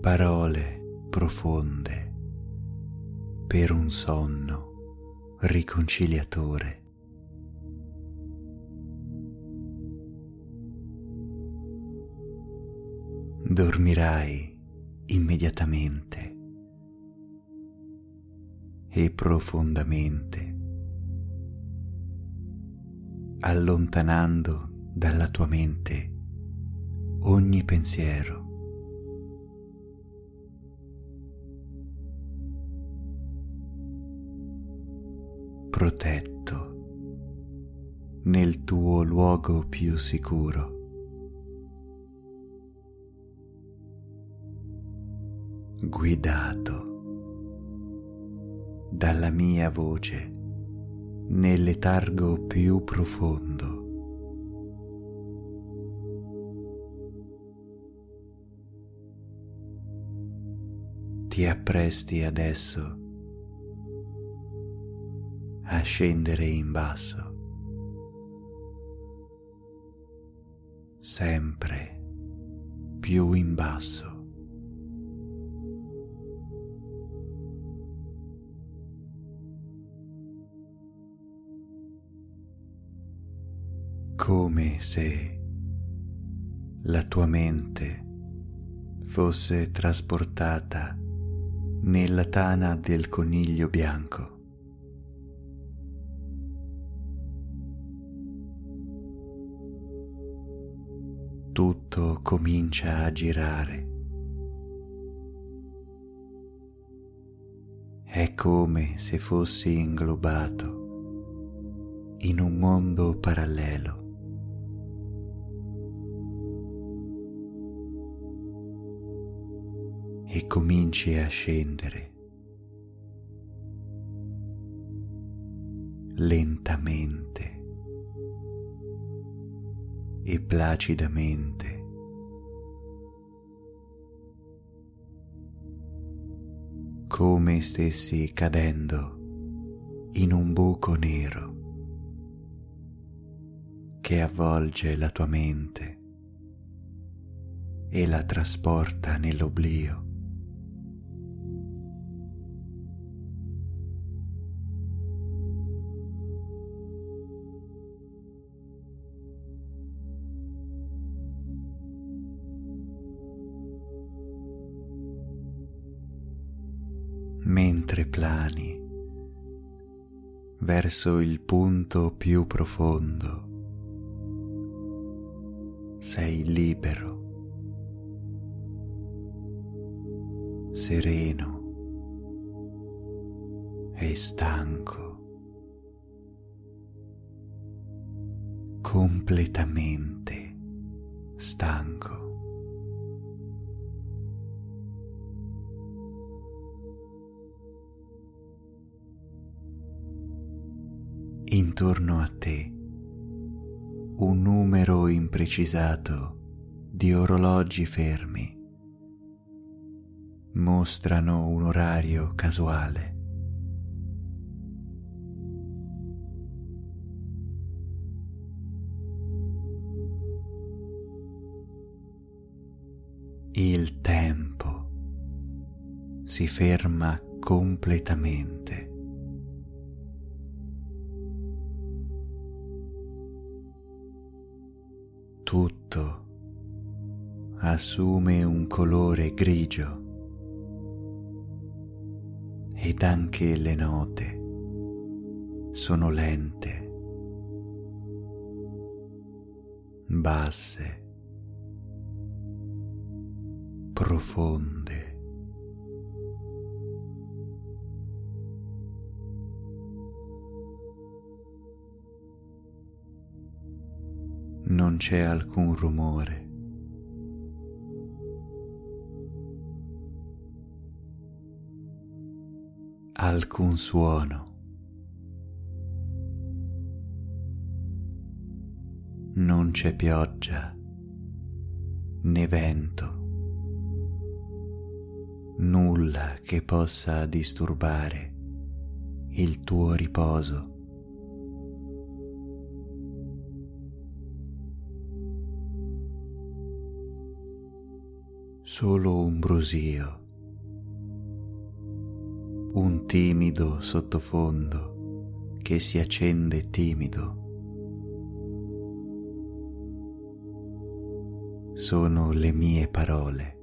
parole profonde per un sonno riconciliatore. Dormirai immediatamente e profondamente, allontanando dalla tua mente ogni pensiero. Protetto nel tuo luogo più sicuro. guidato dalla mia voce nel letargo più profondo. Ti appresti adesso a scendere in basso, sempre più in basso. come se la tua mente fosse trasportata nella tana del coniglio bianco. Tutto comincia a girare. È come se fossi inglobato in un mondo parallelo. e cominci a scendere lentamente e placidamente. Come stessi cadendo in un buco nero che avvolge la tua mente e la trasporta nell'oblio. Verso il punto più profondo. Sei libero, sereno e stanco, completamente stanco. Intorno a te un numero imprecisato di orologi fermi mostrano un orario casuale. Il tempo si ferma completamente. Tutto assume un colore grigio ed anche le note sono lente, basse, profonde. Non c'è alcun rumore. Alcun suono. Non c'è pioggia né vento. Nulla che possa disturbare il tuo riposo. Solo un brusio, un timido sottofondo che si accende timido. Sono le mie parole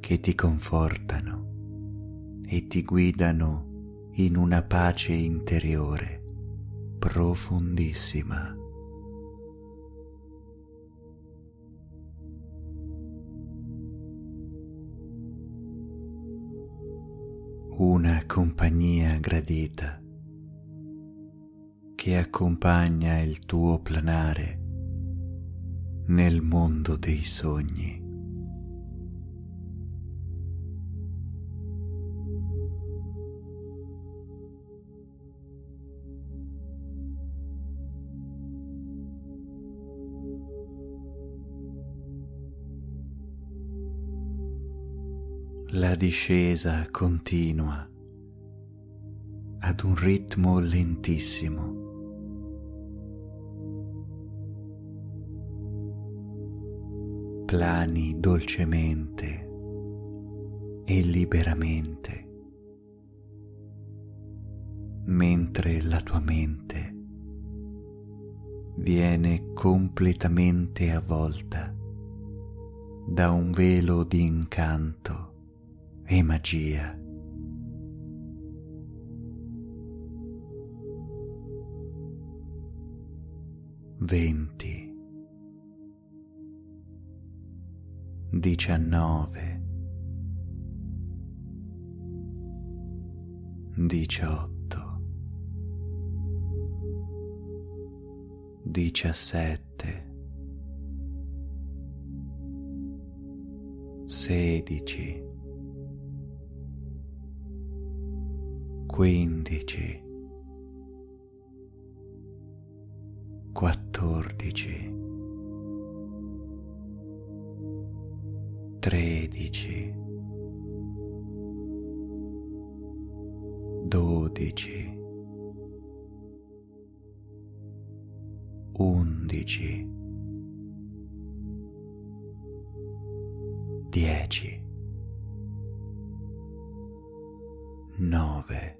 che ti confortano e ti guidano in una pace interiore profondissima. Una compagnia gradita che accompagna il tuo planare nel mondo dei sogni. Discesa continua ad un ritmo lentissimo. Plani dolcemente e liberamente, mentre la tua mente viene completamente avvolta da un velo di incanto e magia. Venti, diciannove, diciotto, diciassette, sedici, quindici, quattordici, tredici, dodici, undici, dieci. 9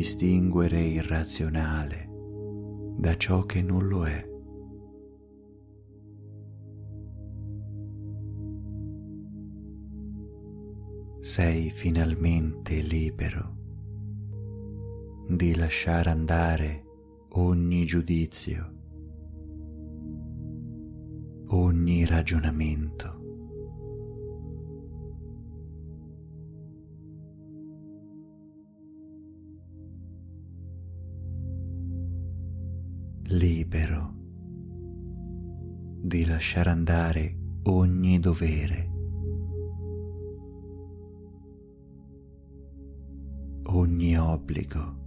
distinguere il razionale da ciò che non lo è. Sei finalmente libero di lasciare andare ogni giudizio, ogni ragionamento di lasciare andare ogni dovere, ogni obbligo.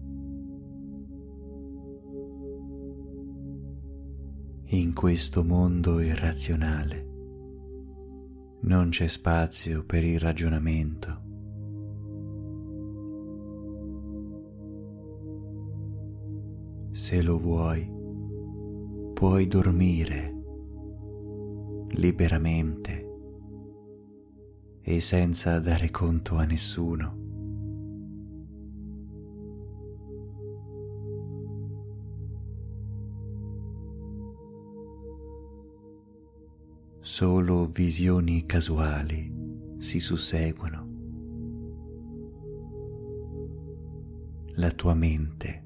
In questo mondo irrazionale non c'è spazio per il ragionamento. Se lo vuoi, puoi dormire liberamente e senza dare conto a nessuno. Solo visioni casuali si susseguono. La tua mente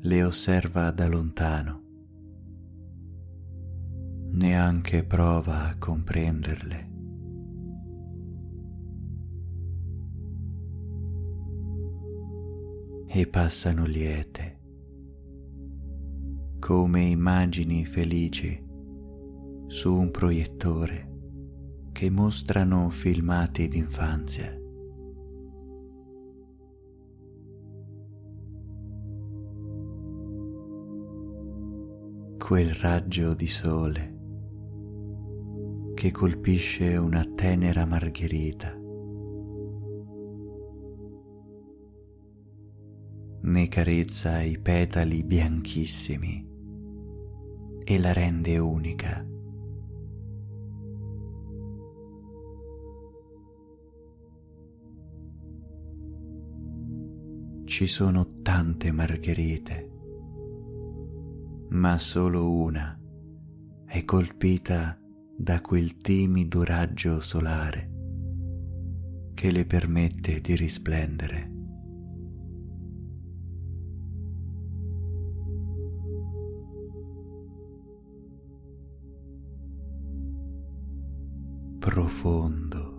le osserva da lontano neanche prova a comprenderle. E passano liete, come immagini felici su un proiettore che mostrano filmati d'infanzia. Quel raggio di sole che colpisce una tenera margherita. Ne carezza i petali bianchissimi e la rende unica. Ci sono tante margherite, ma solo una è colpita da quel timido raggio solare che le permette di risplendere. Profondo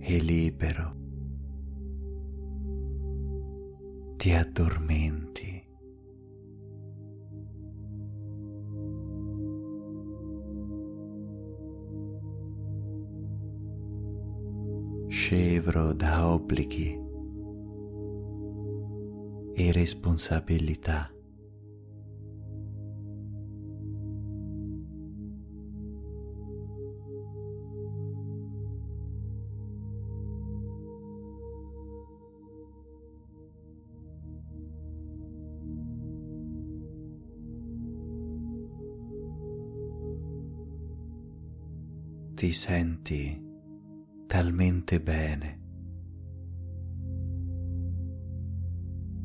e libero ti addormenti. Scevro da obblighi e responsabilità. Ti senti talmente bene,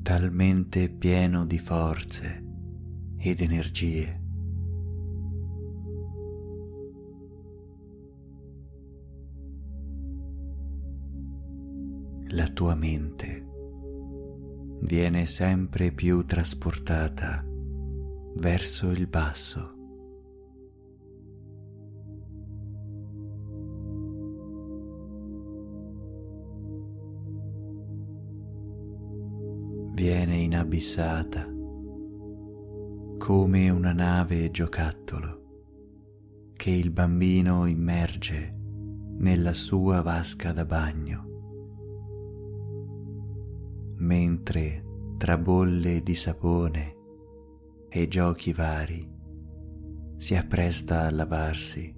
talmente pieno di forze ed energie. La tua mente viene sempre più trasportata verso il basso. Viene inabissata come una nave giocattolo che il bambino immerge nella sua vasca da bagno, mentre tra bolle di sapone e giochi vari si appresta a lavarsi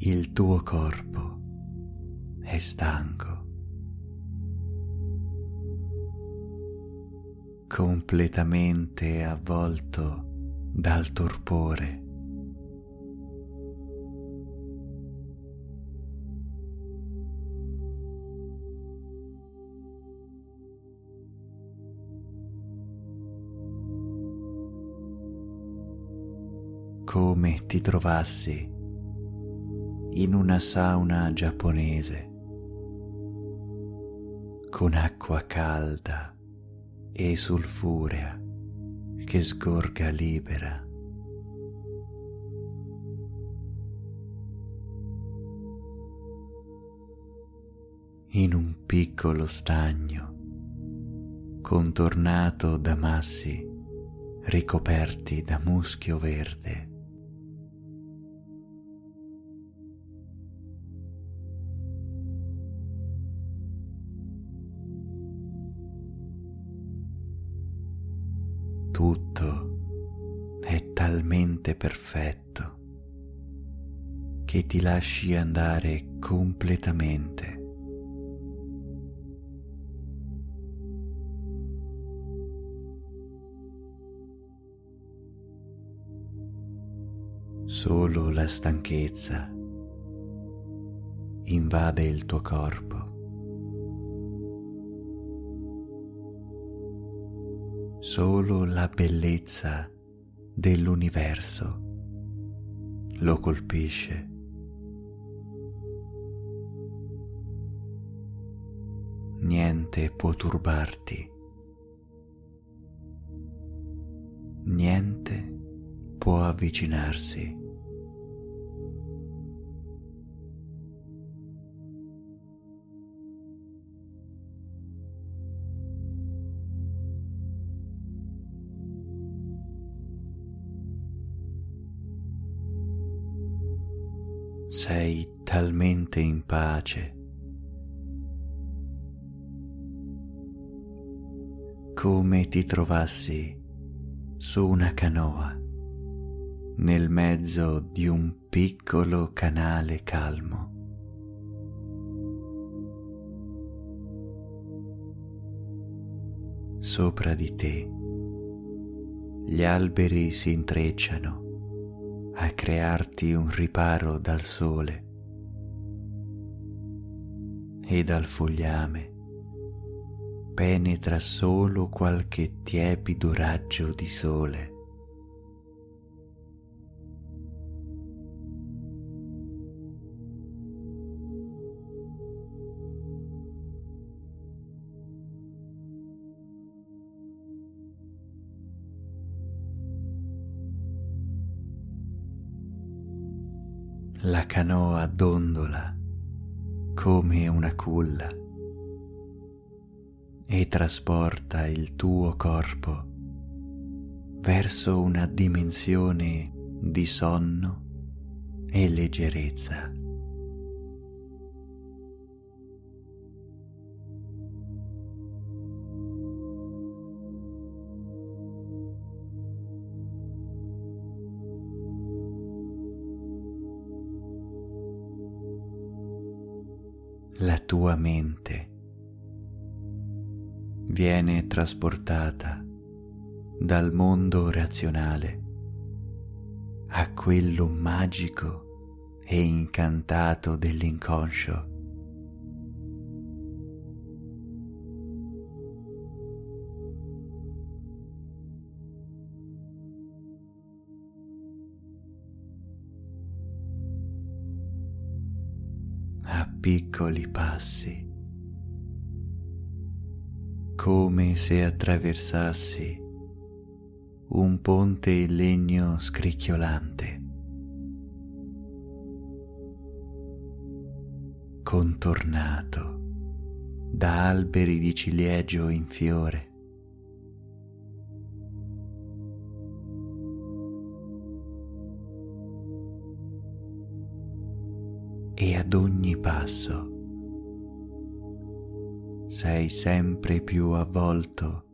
il tuo corpo è stanco, completamente avvolto dal torpore. come ti trovassi in una sauna giapponese con acqua calda e sulfurea che sgorga libera. In un piccolo stagno contornato da massi ricoperti da muschio verde. Perfetto che ti lasci andare completamente. Solo la stanchezza invade il tuo corpo. solo la bellezza dell'universo lo colpisce. Niente può turbarti. Niente può avvicinarsi. Sei talmente in pace come ti trovassi su una canoa nel mezzo di un piccolo canale calmo. Sopra di te gli alberi si intrecciano a crearti un riparo dal sole e dal fogliame penetra solo qualche tiepido raggio di sole. La canoa dondola come una culla e trasporta il tuo corpo verso una dimensione di sonno e leggerezza. La tua mente viene trasportata dal mondo razionale a quello magico e incantato dell'inconscio. Piccoli passi come se attraversassi un ponte in legno scricchiolante, contornato da alberi di ciliegio in fiore. Passo sei sempre più avvolto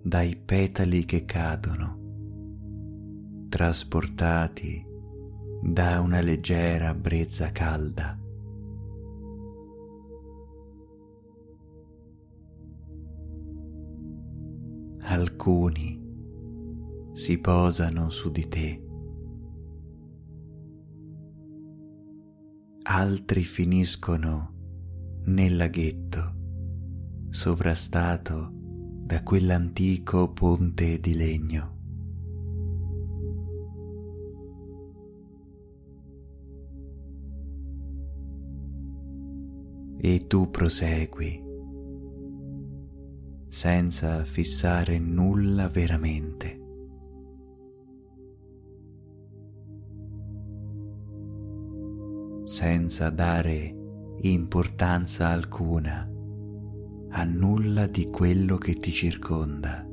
dai petali che cadono, trasportati da una leggera brezza calda. Alcuni si posano su di te, altri finiscono nel laghetto sovrastato da quell'antico ponte di legno. E tu prosegui senza fissare nulla veramente. Senza dare importanza alcuna a nulla di quello che ti circonda.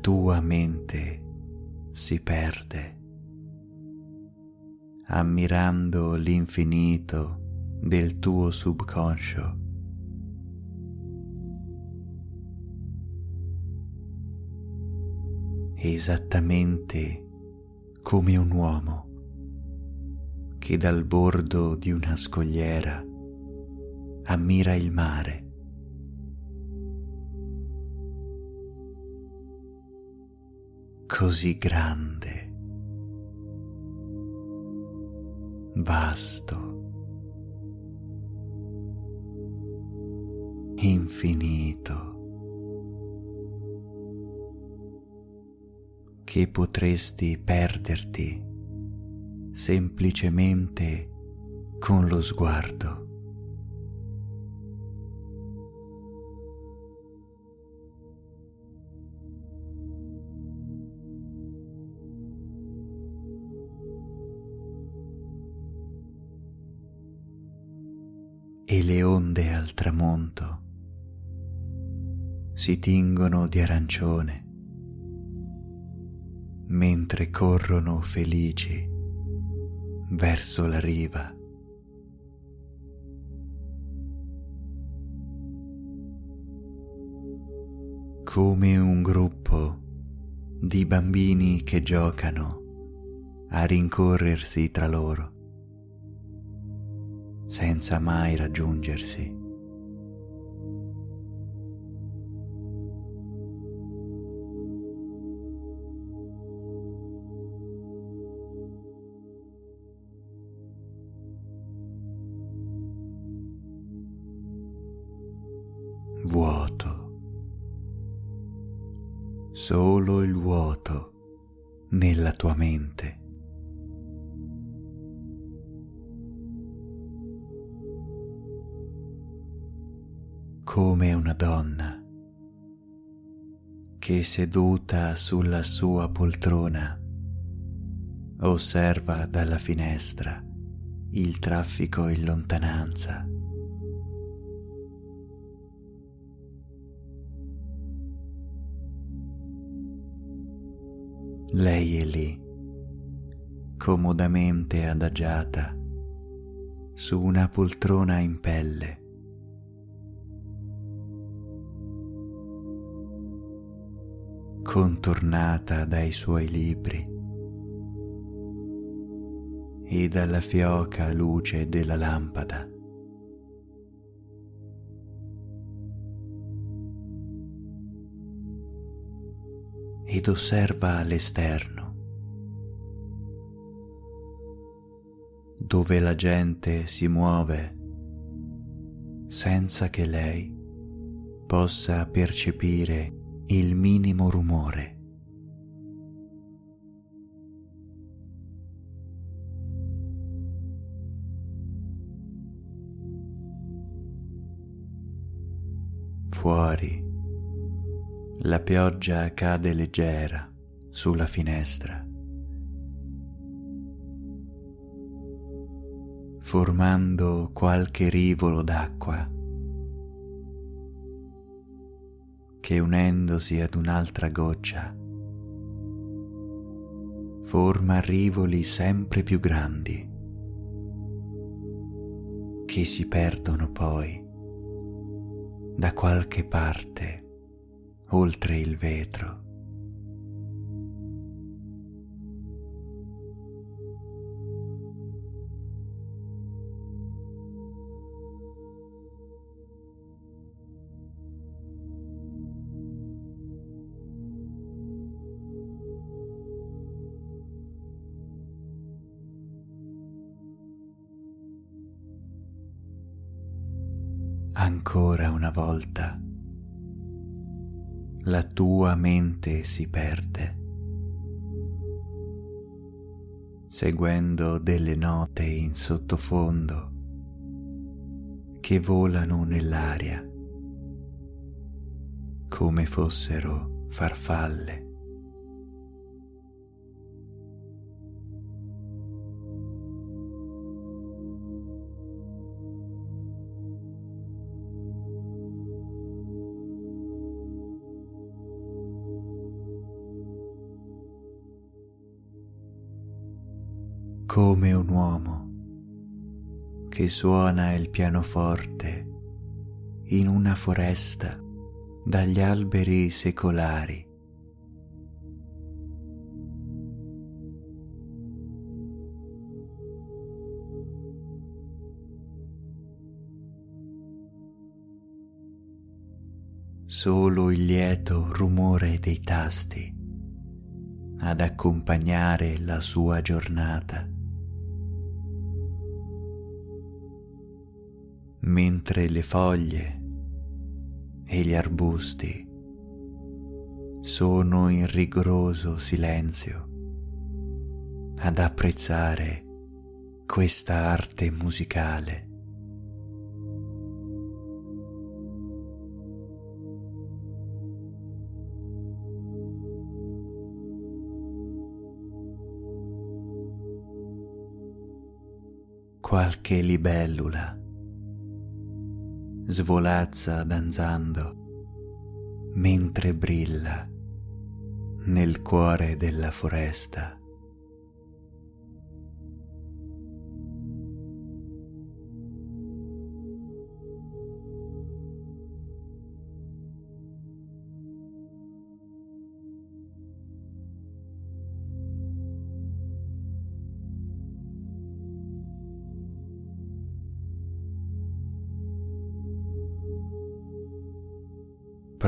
Tua mente si perde ammirando l'infinito del tuo subconscio. Esattamente come un uomo che dal bordo di una scogliera ammira il mare. Così grande. Vasto, infinito, che potresti perderti semplicemente con lo sguardo. Le onde al tramonto si tingono di arancione mentre corrono felici verso la riva. Come un gruppo di bambini che giocano a rincorrersi tra loro senza mai raggiungersi. Vuoto, solo il vuoto nella tua mente. Come una donna che seduta sulla sua poltrona osserva dalla finestra il traffico in lontananza. Lei è lì, comodamente adagiata su una poltrona in pelle contornata dai suoi libri e dalla fioca luce della lampada. Ed osserva l'esterno, dove la gente si muove senza che lei possa percepire il minimo rumore. Fuori la pioggia cade leggera sulla finestra, formando qualche rivolo d'acqua che unendosi ad un'altra goccia forma rivoli sempre più grandi che si perdono poi da qualche parte oltre il vetro. Ancora una volta la tua mente si perde, seguendo delle note in sottofondo che volano nell'aria come fossero farfalle. Come un uomo che suona il pianoforte in una foresta dagli alberi secolari. Solo il lieto rumore dei tasti ad accompagnare la sua giornata. Mentre le foglie e gli arbusti sono in rigoroso silenzio ad apprezzare questa arte musicale. Qualche libellula svolazza danzando mentre brilla nel cuore della foresta.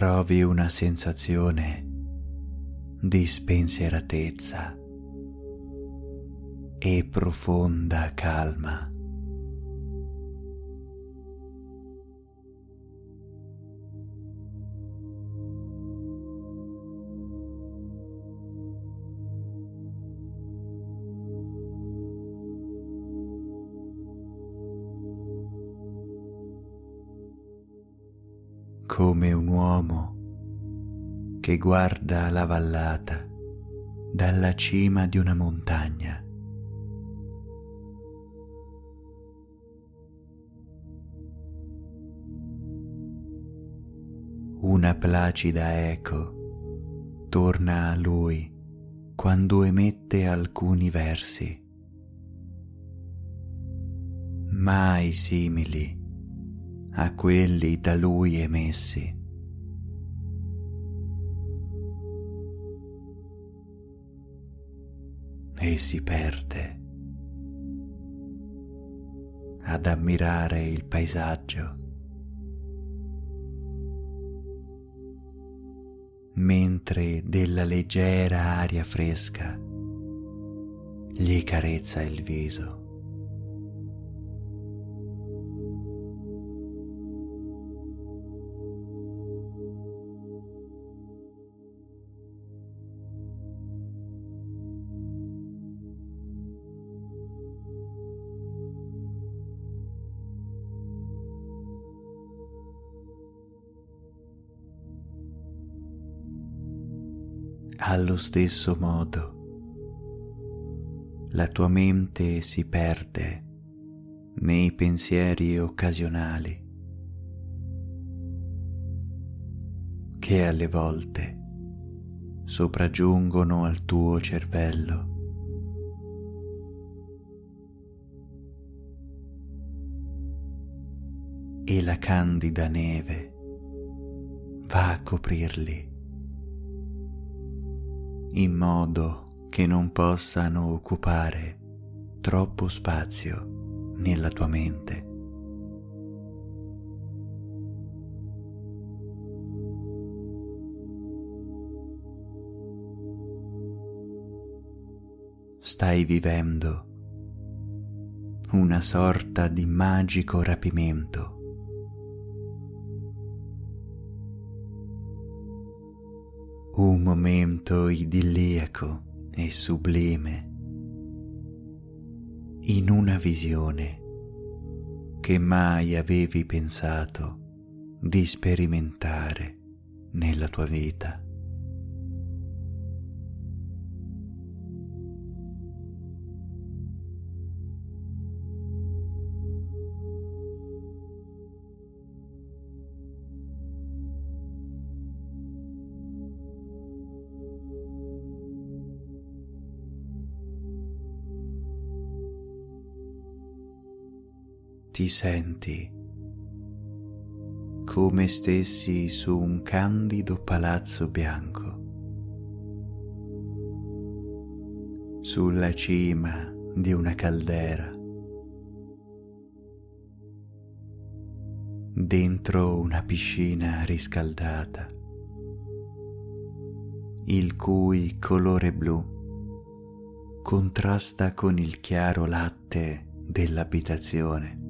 Provi una sensazione di spensieratezza e profonda calma. Come un uomo che guarda la vallata dalla cima di una montagna. Una placida eco torna a lui quando emette alcuni versi, mai simili a quelli da lui emessi. E si perde ad ammirare il paesaggio, mentre della leggera aria fresca gli carezza il viso. Allo stesso modo la tua mente si perde nei pensieri occasionali che alle volte sopraggiungono al tuo cervello. E la candida neve va a coprirli in modo che non possano occupare troppo spazio nella tua mente. Stai vivendo una sorta di magico rapimento un momento idilliaco e sublime in una visione che mai avevi pensato di sperimentare nella tua vita. Ti senti come stessi su un candido palazzo bianco, sulla cima di una caldera, dentro una piscina riscaldata, il cui colore blu contrasta con il chiaro latte dell'abitazione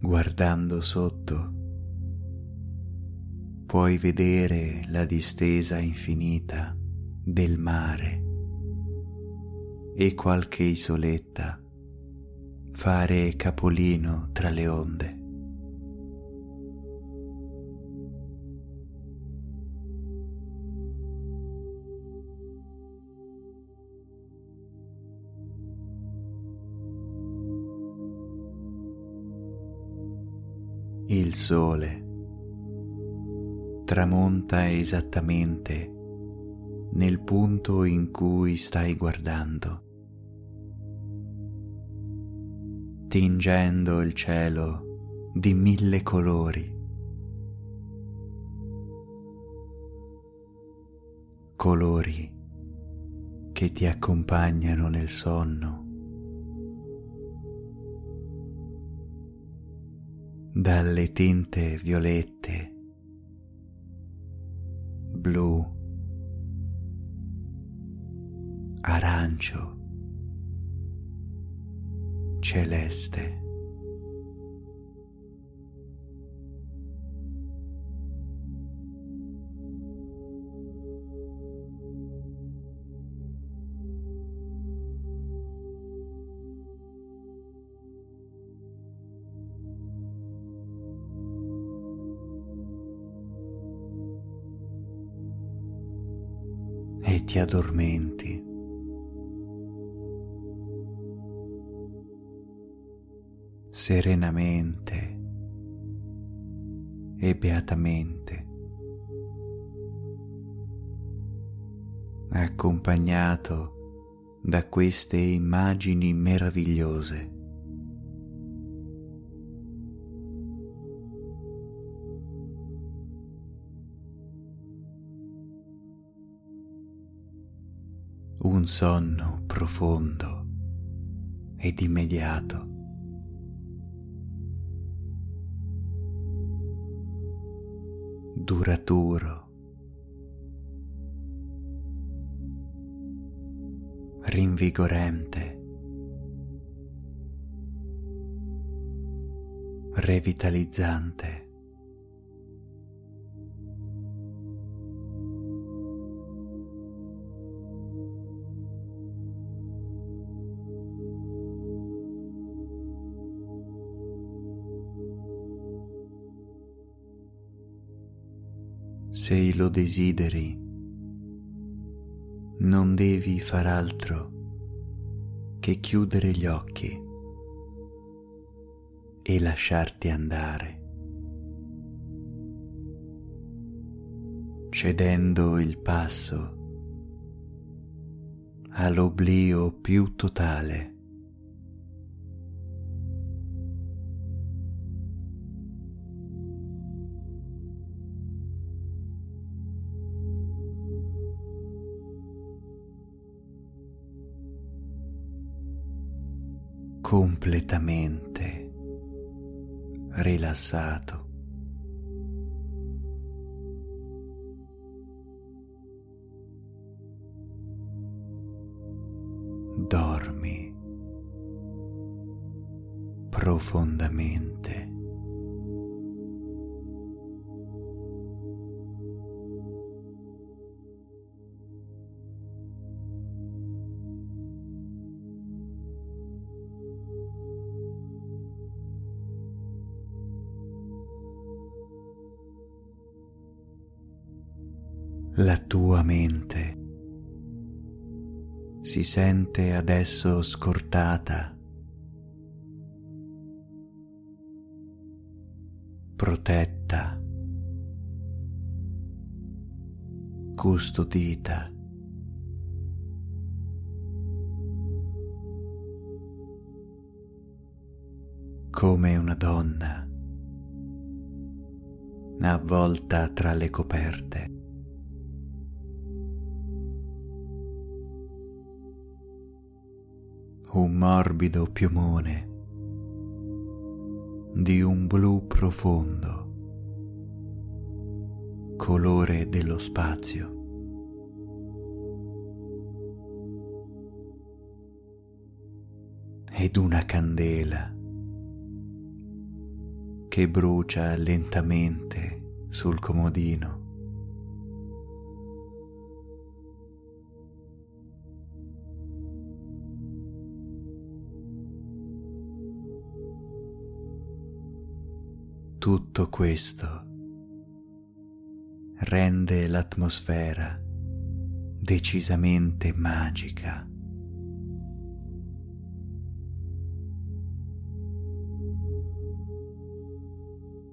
Guardando sotto, puoi vedere la distesa infinita del mare e qualche isoletta fare capolino tra le onde. Il sole tramonta esattamente nel punto in cui stai guardando, tingendo il cielo di mille colori, colori che ti accompagnano nel sonno dalle tinte violette, blu, arancio, celeste. Ti addormenti. serenamente e beatamente, accompagnato da queste immagini meravigliose. Un sonno profondo ed immediato. duraturo, rinvigorente, revitalizzante. Se lo desideri, non devi far altro che chiudere gli occhi e lasciarti andare, cedendo il passo all'oblio più totale completamente rilassato. Dormi profondamente. Tua mente si sente adesso scortata, protetta, custodita. come una donna avvolta tra le coperte. Un morbido piumone di un blu profondo, colore dello spazio. Ed una candela che brucia lentamente sul comodino. Tutto questo rende l'atmosfera decisamente magica.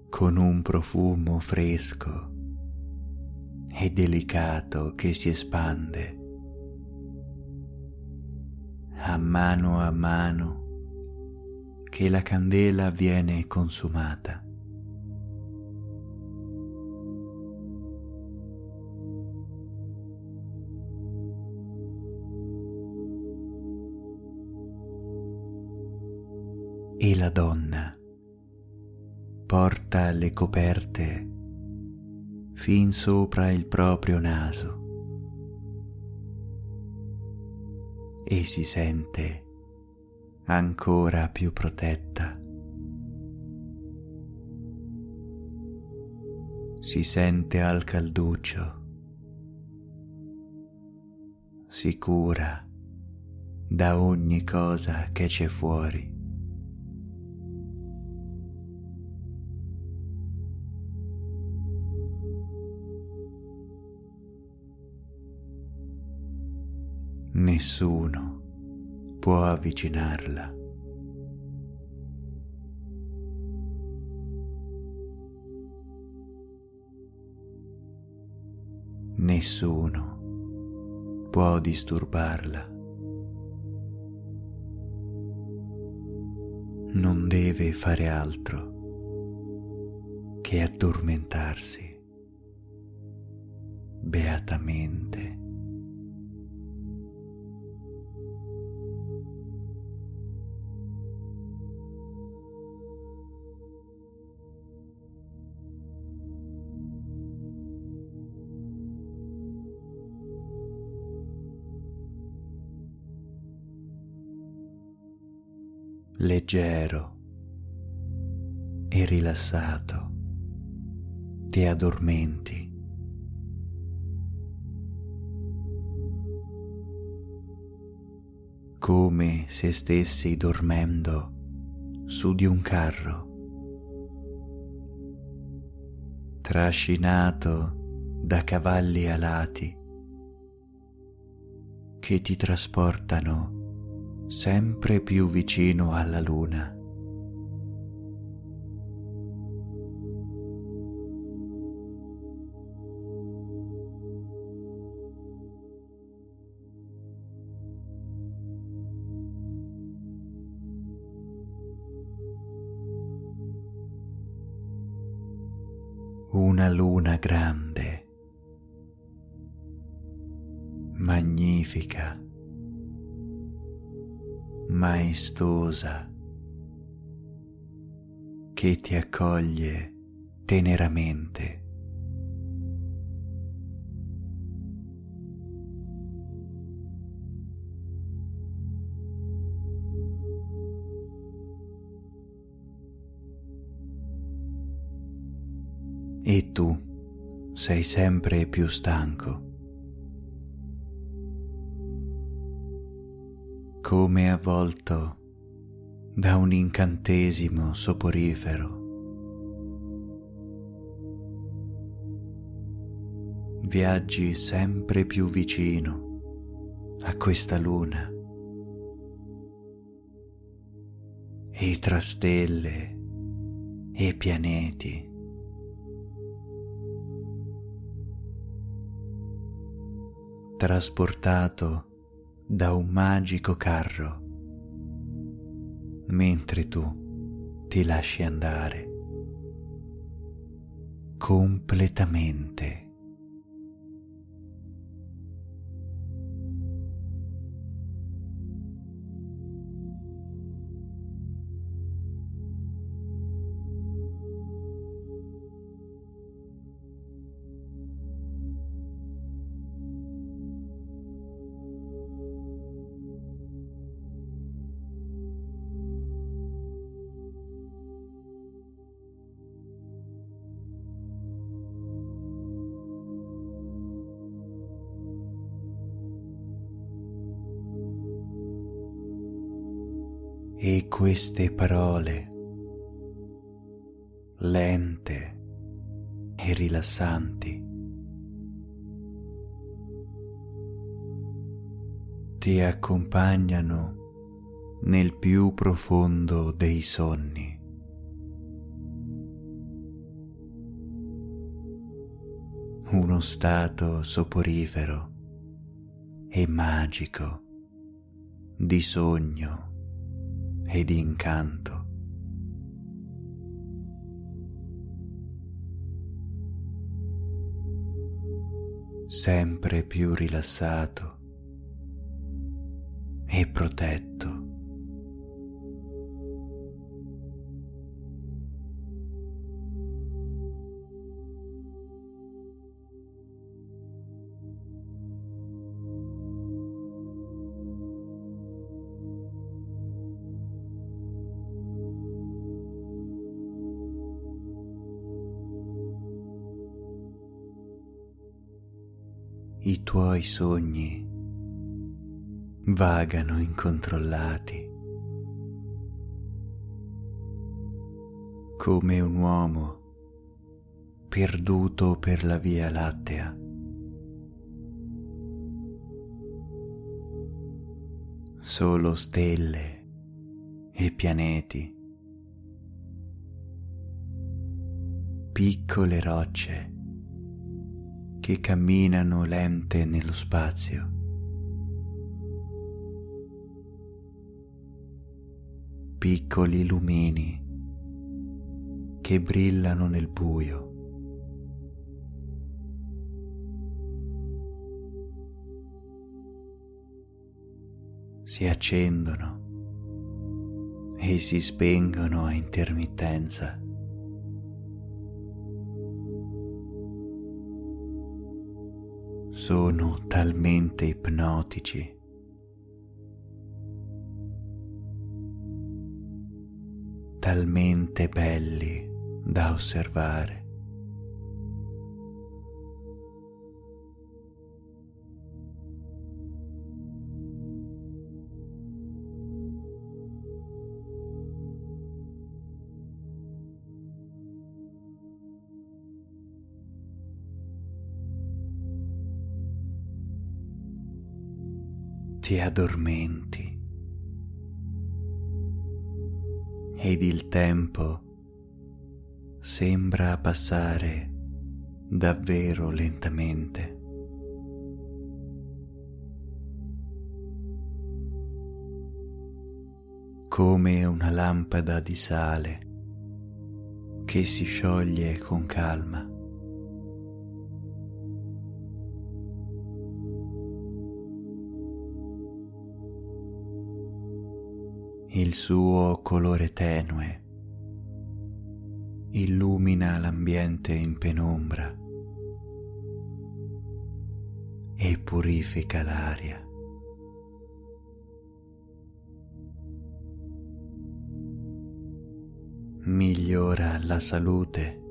con un profumo fresco e delicato che si espande a mano a mano che la candela viene consumata. E la donna porta le coperte fin sopra il proprio naso e si sente ancora più protetta. Si sente al calduccio, sicura da ogni cosa che c'è fuori. Nessuno può avvicinarla. Nessuno può disturbarla. Non deve fare altro che addormentarsi beatamente. Leggero e rilassato ti addormenti. come se stessi dormendo su di un carro, trascinato da cavalli alati che ti trasportano sempre più vicino alla luna. Una luna grande, magnifica maestosa che ti accoglie teneramente. E tu sei sempre più stanco. Come avvolto da un incantesimo soporifero. Viaggi sempre più vicino a questa luna e tra stelle e pianeti. Trasportato da un magico carro, mentre tu ti lasci andare completamente queste parole lente e rilassanti ti accompagnano nel più profondo dei sonni. Uno stato soporifero e magico di sogno e di incanto. sempre più rilassato e protetto. I tuoi sogni vagano incontrollati, come un uomo perduto per la via lattea. Solo stelle e pianeti, piccole rocce che camminano lente nello spazio. piccoli lumini che brillano nel buio. Si accendono e si spengono a intermittenza. Sono talmente ipnotici talmente belli da osservare. Ti addormenti ed il tempo sembra passare davvero lentamente. come una lampada di sale che si scioglie con calma. Il suo colore tenue illumina l'ambiente in penombra e purifica l'aria. Migliora la salute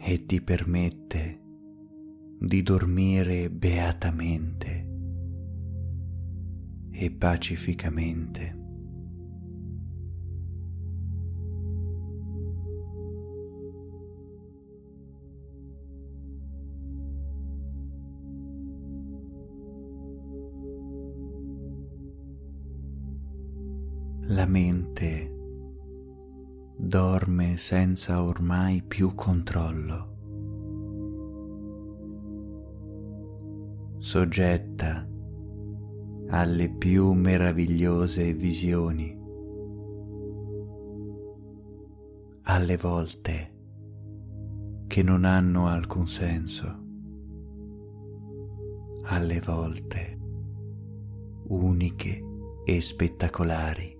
e ti permette di dormire beatamente e pacificamente. La mente dorme senza ormai più controllo, soggetta alle più meravigliose visioni. Alle volte che non hanno alcun senso. Alle volte uniche e spettacolari.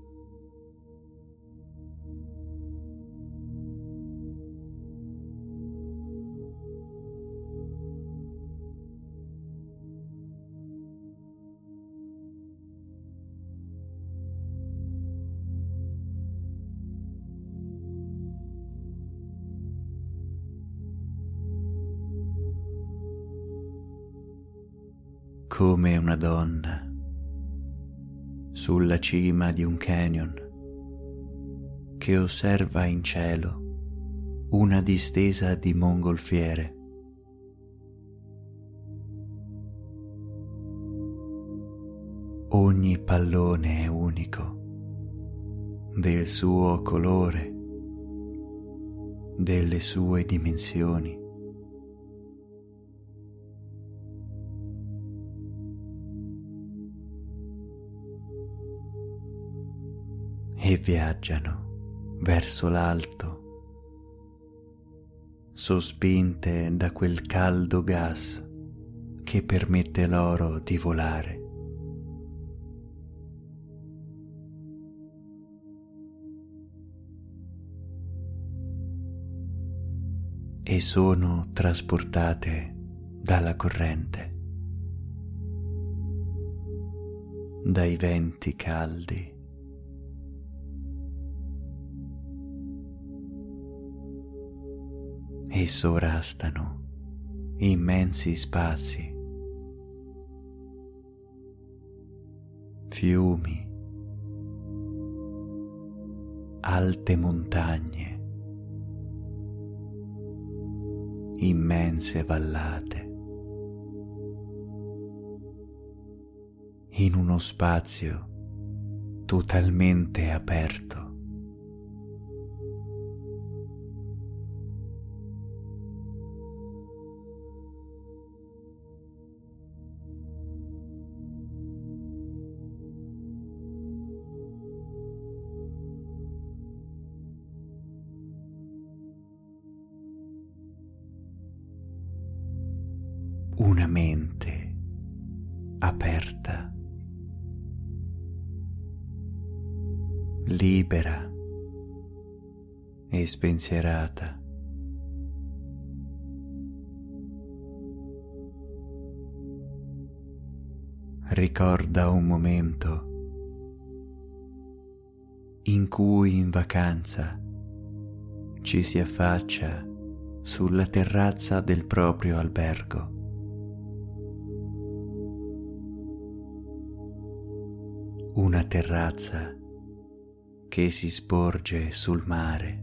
Come una donna sulla cima di un canyon che osserva in cielo una distesa di mongolfiere. Ogni pallone è unico del suo colore, delle sue dimensioni. Viaggiano verso l'alto sospinte da quel caldo gas che permette loro di volare. E sono trasportate dalla corrente, dai venti caldi e sovrastano immensi spazi, fiumi, alte montagne, immense vallate. in uno spazio totalmente aperto. Una mente aperta, libera e spensierata. Ricorda un momento in cui in vacanza ci si affaccia sulla terrazza del proprio albergo una terrazza che si sporge sul mare.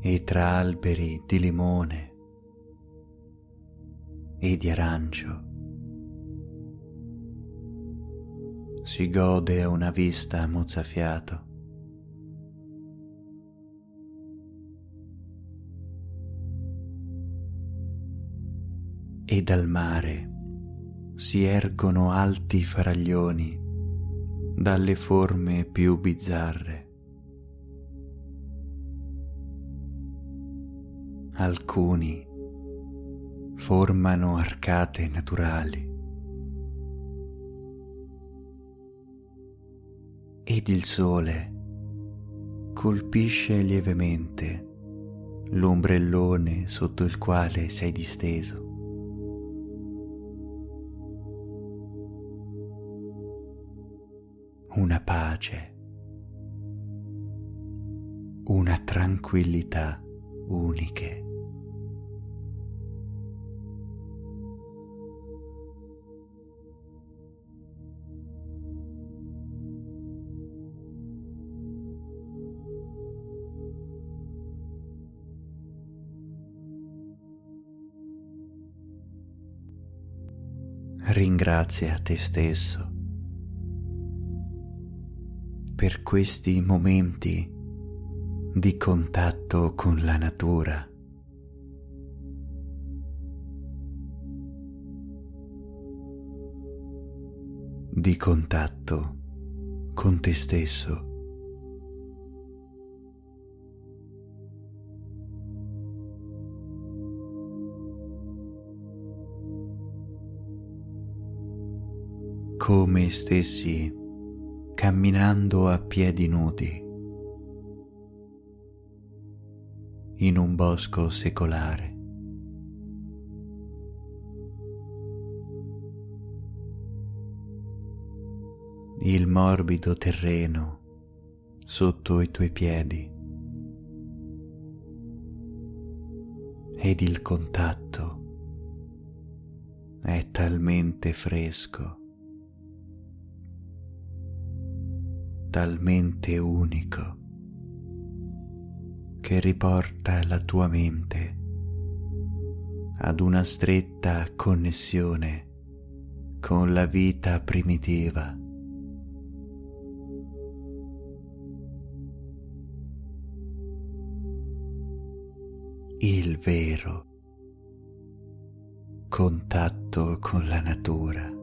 E tra alberi di limone e di arancio si gode una vista mozzafiato. E dal mare si ergono alti faraglioni dalle forme più bizzarre. Alcuni formano arcate naturali ed il sole colpisce lievemente l'ombrellone sotto il quale sei disteso. Una pace, una tranquillità uniche. Ringrazia te stesso per questi momenti di contatto con la natura. di contatto con te stesso. Come stessi camminando a piedi nudi in un bosco secolare. Il morbido terreno sotto i tuoi piedi ed il contatto talmente fresco, talmente unico, che riporta la tua mente ad una stretta connessione con la vita primitiva. Il vero contatto con la natura.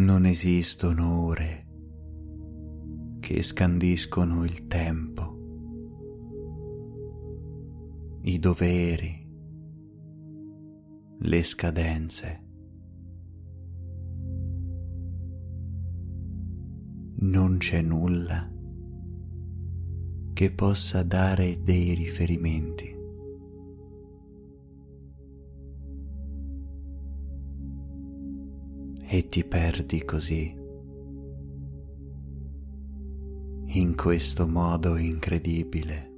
Non esistono ore che scandiscono il tempo, i doveri, le scadenze. Non c'è nulla che possa dare dei riferimenti. E ti perdi così in questo modo incredibile.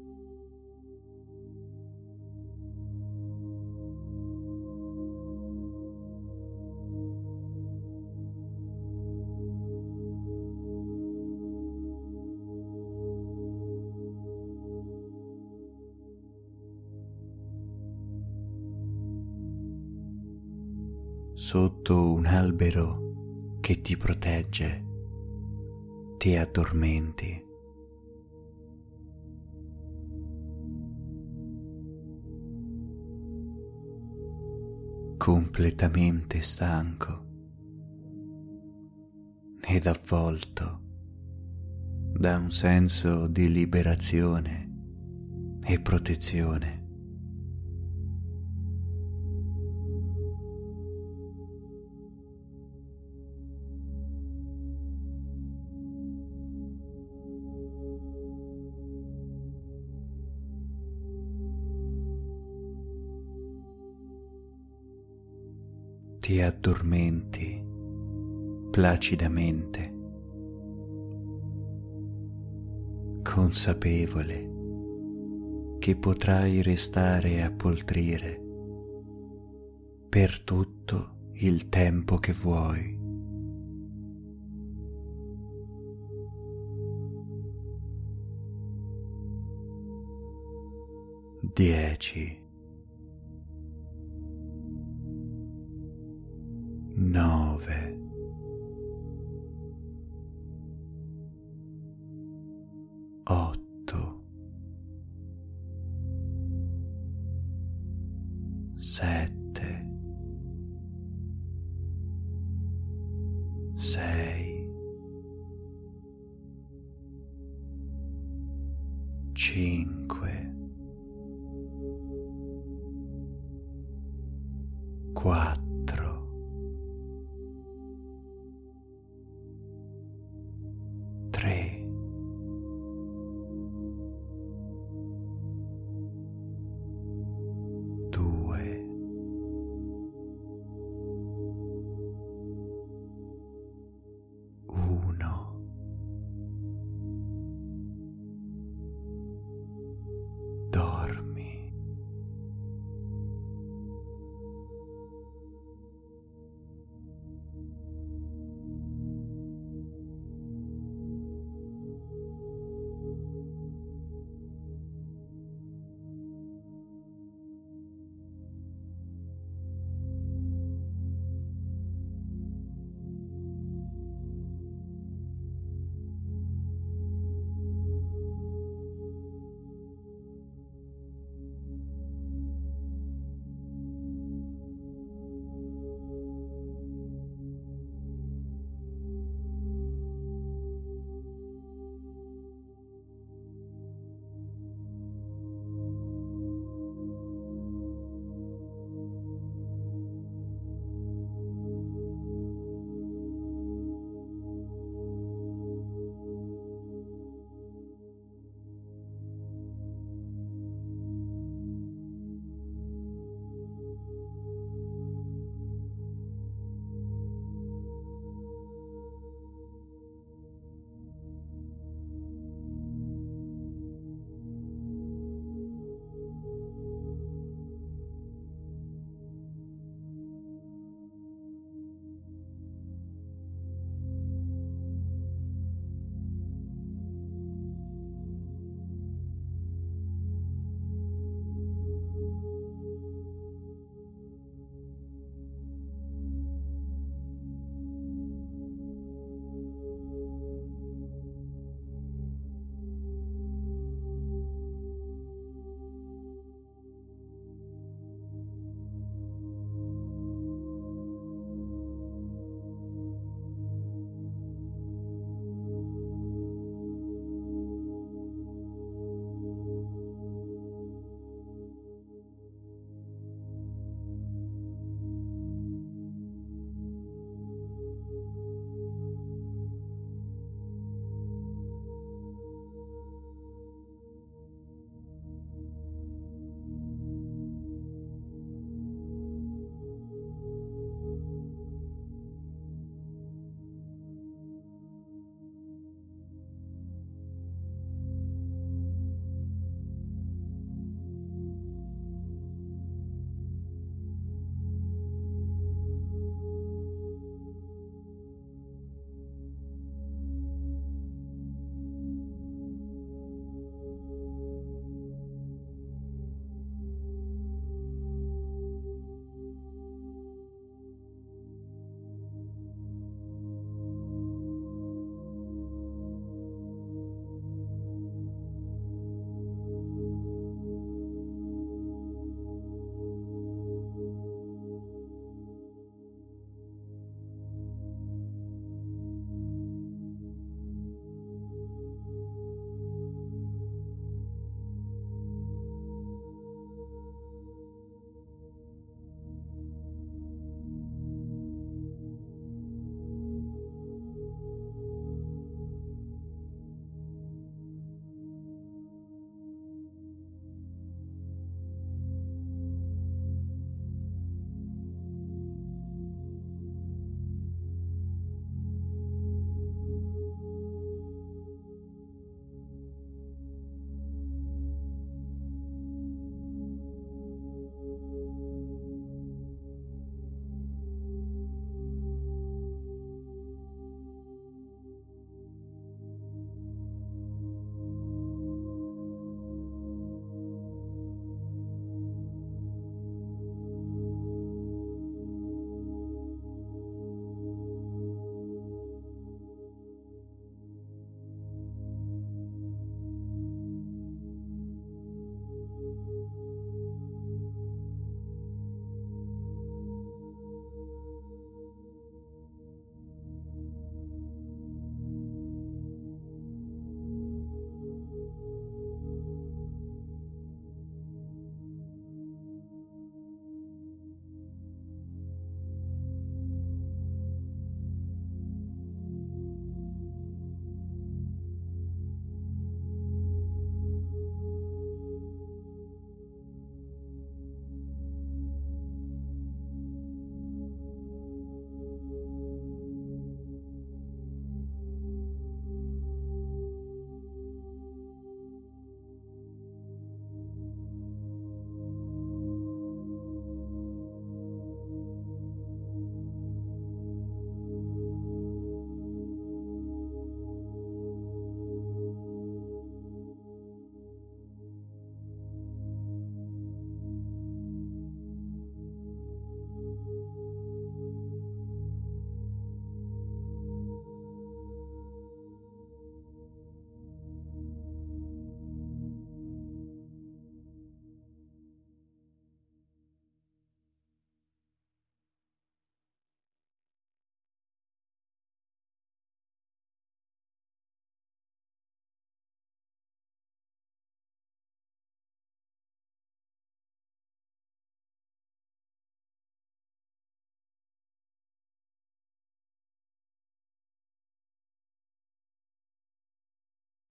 Sotto un albero che ti protegge ti addormenti. completamente stanco ed avvolto da un senso di liberazione e protezione. Ti addormenti placidamente, consapevole che potrai restare a poltrire per tutto il tempo che vuoi. Dieci. Nove,